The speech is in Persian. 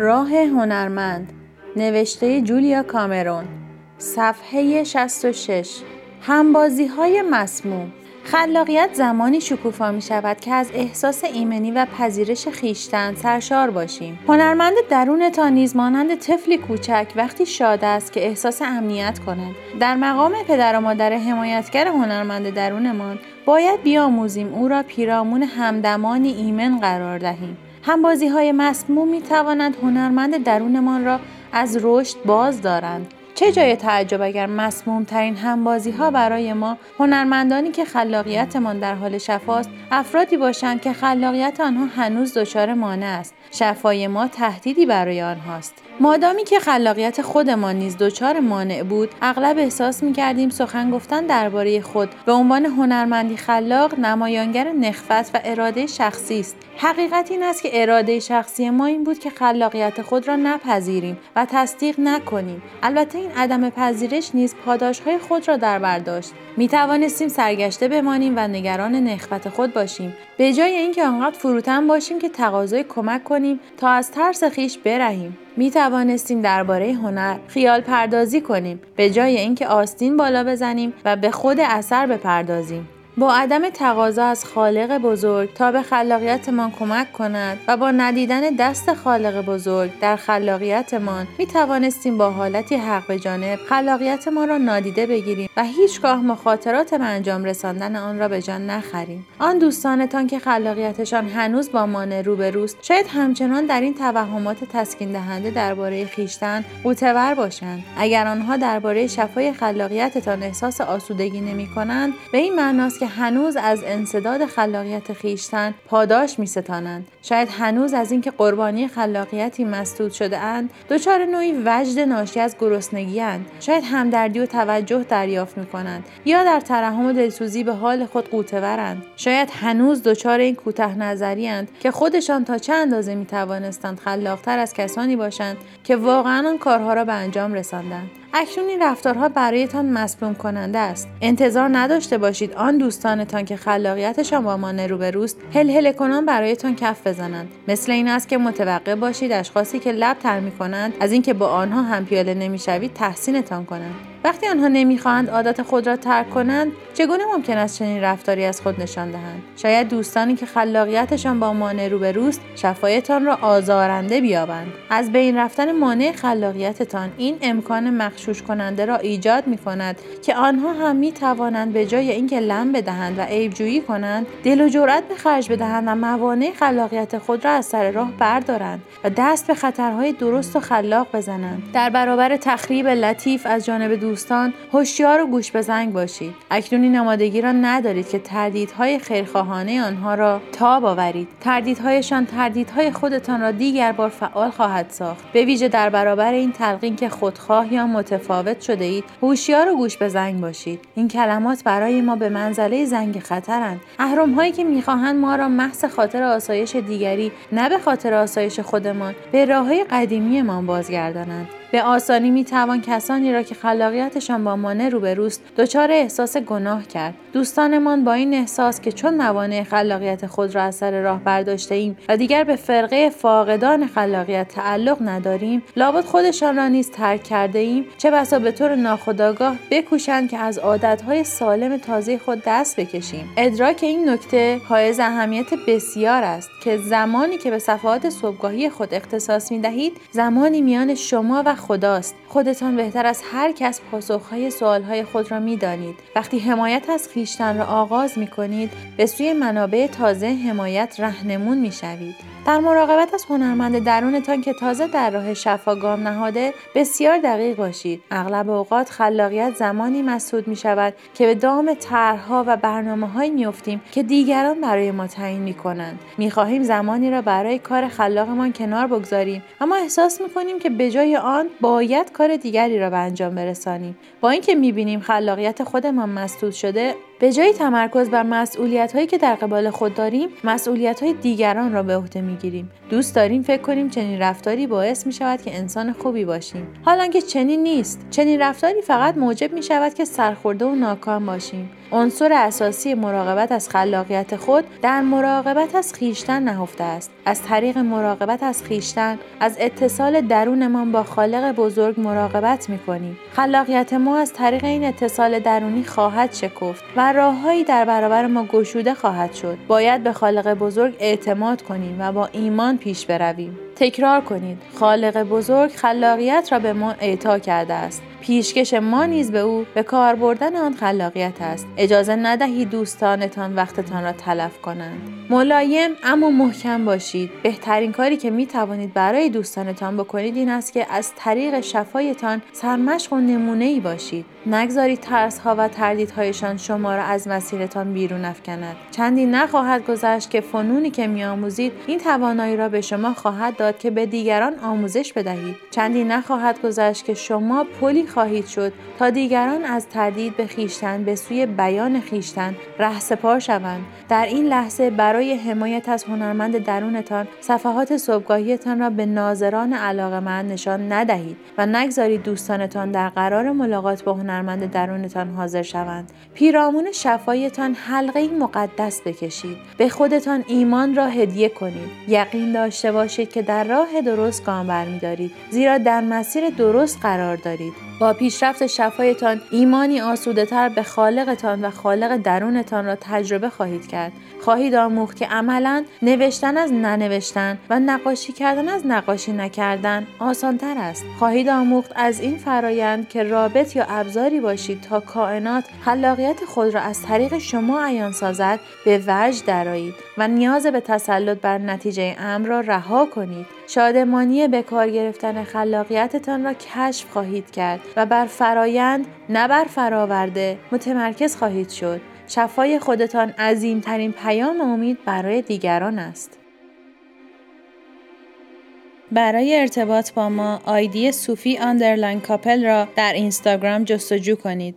راه هنرمند نوشته جولیا کامرون صفحه 66 همبازی های مسموم خلاقیت زمانی شکوفا می شود که از احساس ایمنی و پذیرش خیشتن سرشار باشیم. هنرمند درونتان نیز مانند طفلی کوچک وقتی شاد است که احساس امنیت کند. در مقام پدر و مادر حمایتگر هنرمند درونمان باید بیاموزیم او را پیرامون همدمانی ایمن قرار دهیم. همبازی های مسموم می توانند هنرمند درونمان را از رشد باز دارند. چه جای تعجب اگر مسموم ترین همبازی ها برای ما هنرمندانی که خلاقیتمان در حال شفاست افرادی باشند که خلاقیت آنها هنوز دچار مانع است. شفای ما تهدیدی برای آنهاست. مادامی که خلاقیت خودمان نیز دچار مانع بود اغلب احساس می کردیم سخن گفتن درباره خود به عنوان هنرمندی خلاق نمایانگر نخفت و اراده شخصی است. حقیقت این است که اراده شخصی ما این بود که خلاقیت خود را نپذیریم و تصدیق نکنیم. البته این عدم پذیرش نیز پاداشهای خود را در بر داشت. می توانستیم سرگشته بمانیم و نگران نخفت خود باشیم. به جای اینکه آنقدر فروتن باشیم که تقاضای کمک کنیم تا از ترس خیش برهیم. می توانستیم درباره هنر خیال پردازی کنیم. به جای اینکه آستین بالا بزنیم و به خود اثر بپردازیم. با عدم تقاضا از خالق بزرگ تا به خلاقیتمان کمک کند و با ندیدن دست خالق بزرگ در خلاقیتمان می توانستیم با حالتی حق به جانب خلاقیتمان را نادیده بگیریم و هیچگاه مخاطرات به انجام رساندن آن را به جان نخریم. آن دوستانتان که خلاقیتشان هنوز با مانع روبروست شاید همچنان در این توهمات تسکین دهنده درباره خویشتن قوتور باشند. اگر آنها درباره شفای خلاقیتتان احساس آسودگی نمی کنند به این معناست که هنوز از انصداد خلاقیت خیشتن پاداش می ستانند. شاید هنوز از اینکه قربانی خلاقیتی مسدود شده اند دچار نوعی وجد ناشی از گرسنگی اند. شاید همدردی و توجه دریافت می کنند یا در ترحم و دلسوزی به حال خود قوتورند شاید هنوز دچار این کوته نظری اند که خودشان تا چه اندازه می توانستند خلاقتر از کسانی باشند که واقعا آن کارها را به انجام رساندند اکنون این رفتارها برایتان مسموم کننده است. انتظار نداشته باشید آن دوستانتان که خلاقیتشان با مانع روبروست هل هل کنان برایتان کف بزنند. مثل این است که متوقع باشید اشخاصی که لب تر کنند از اینکه با آنها هم پیاله نمی‌شوید تحسینتان کنند. وقتی آنها نمی‌خواهند عادت خود را ترک کنند چگونه ممکن است چنین رفتاری از خود نشان دهند؟ شاید دوستانی که خلاقیتشان با مانع روبروست شفایتان را آزارنده بیابند. از بین رفتن مانع خلاقیتتان این امکان مخشوش کننده را ایجاد می کند که آنها هم می توانند به جای اینکه لم بدهند و عیبجویی کنند دل و جرأت به خرج بدهند و موانع خلاقیت خود را از سر راه بردارند و دست به خطرهای درست و خلاق بزنند. در برابر تخریب لطیف از جانب دوستان هوشیار و گوش به زنگ باشید. اکنون این آمادگی را ندارید که تردیدهای خیرخواهانه آنها را تاب آورید. تردیدهایشان تردیدهای خودتان را دیگر بار فعال خواهد ساخت. به ویژه در برابر این تلقین که خودخواه یا متفاوت شده اید هوشیار و گوش به زنگ باشید. این کلمات برای ما به منزله زنگ خطرند. اهرم هایی که می‌خواهند ما را محض خاطر آسایش دیگری نه به خاطر آسایش خودمان به راههای قدیمیمان بازگردانند. به آسانی می توان کسانی را که خلاقیتشان با مانع روبروست دچار احساس گناه کرد. دوستانمان با این احساس که چون موانع خلاقیت خود را از سر راه برداشته ایم و دیگر به فرقه فاقدان خلاقیت تعلق نداریم لابد خودشان را نیز ترک کرده ایم چه بسا به طور ناخودآگاه بکوشند که از عادتهای سالم تازه خود دست بکشیم. ادراک این نکته حائز اهمیت بسیار است که زمانی که به صفحات صبحگاهی خود اختصاص می دهید زمانی میان شما و خداست. خودتان بهتر از هر کس پاسخهای سوالهای خود را می‌دانید. وقتی حمایت از خیشتن را آغاز می کنید به سوی منابع تازه حمایت رهنمون می شوید در مراقبت از هنرمند درونتان که تازه در راه شفا گام نهاده بسیار دقیق باشید. اغلب اوقات خلاقیت زمانی مسدود می شود که به دام طرحها و برنامه های میافتیم که دیگران برای ما تعیین می کنند می خواهیم زمانی را برای کار خلاقمان کنار بگذاریم. اما احساس می کنیم که به جای آن باید کار دیگری را به انجام برسانیم. با اینکه می بینیم خلاقیت خودمان مسدود شده به جای تمرکز بر مسئولیت هایی که در قبال خود داریم مسئولیت های دیگران را به عهده می‌گیریم. دوست داریم فکر کنیم چنین رفتاری باعث می شود که انسان خوبی باشیم. حالانکه که چنین نیست. چنین رفتاری فقط موجب می شود که سرخورده و ناکام باشیم. عنصر اساسی مراقبت از خلاقیت خود در مراقبت از خیشتن نهفته است. از طریق مراقبت از خیشتن از اتصال درونمان با خالق بزرگ مراقبت می کنیم خلاقیت ما از طریق این اتصال درونی خواهد شکفت و راههایی در برابر ما گشوده خواهد شد. باید به خالق بزرگ اعتماد کنیم و با ایمان پیش برویم. تکرار کنید. خالق بزرگ خلاقیت را به ما اعطا کرده است. پیشکش ما نیز به او به کار بردن آن خلاقیت است. اجازه ندهید دوستانتان وقتتان را تلف کنند. ملایم اما محکم باشید. بهترین کاری که می توانید برای دوستانتان بکنید این است که از طریق شفایتان سرمشق و نمونه ای باشید. نگذارید ترس ها و تردیدهایشان شما را از مسیرتان بیرون افکند. چندی نخواهد گذشت که فنونی که میآموزید این توانایی را به شما خواهد داد که به دیگران آموزش بدهید. چندی نخواهد گذشت که شما پلی خواهید شد تا دیگران از تردید به خیشتن به سوی بیان خیشتن رهسپار شوند. در این لحظه برای حمایت از هنرمند درونتان صفحات صبحگاهیتان را به ناظران علاقمند نشان ندهید و نگذارید دوستانتان در قرار ملاقات با هنرمند درونتان حاضر شوند. پیرامون شفایتان حلقه مقدس بکشید. به خودتان ایمان را هدیه کنید. یقین داشته باشید که در راه درست گام برمیدارید زیرا در مسیر درست قرار دارید. با پیشرفت شفایتان ایمانی آسوده تر به خالقتان و خالق درونتان را تجربه خواهید کرد. خواهید آموخت که عملا نوشتن از ننوشتن و نقاشی کردن از نقاشی نکردن آسانتر است. خواهید آموخت از این فرایند که رابط یا ابزاری باشید تا کائنات خلاقیت خود را از طریق شما عیان سازد به وجد درایید و نیاز به تسلط بر نتیجه امر را رها کنید. شادمانی به کار گرفتن خلاقیتتان را کشف خواهید کرد و بر فرایند نه بر فراورده متمرکز خواهید شد. شفای خودتان عظیمترین پیام امید برای دیگران است. برای ارتباط با ما آیدی صوفی underline couple را در اینستاگرام جستجو کنید.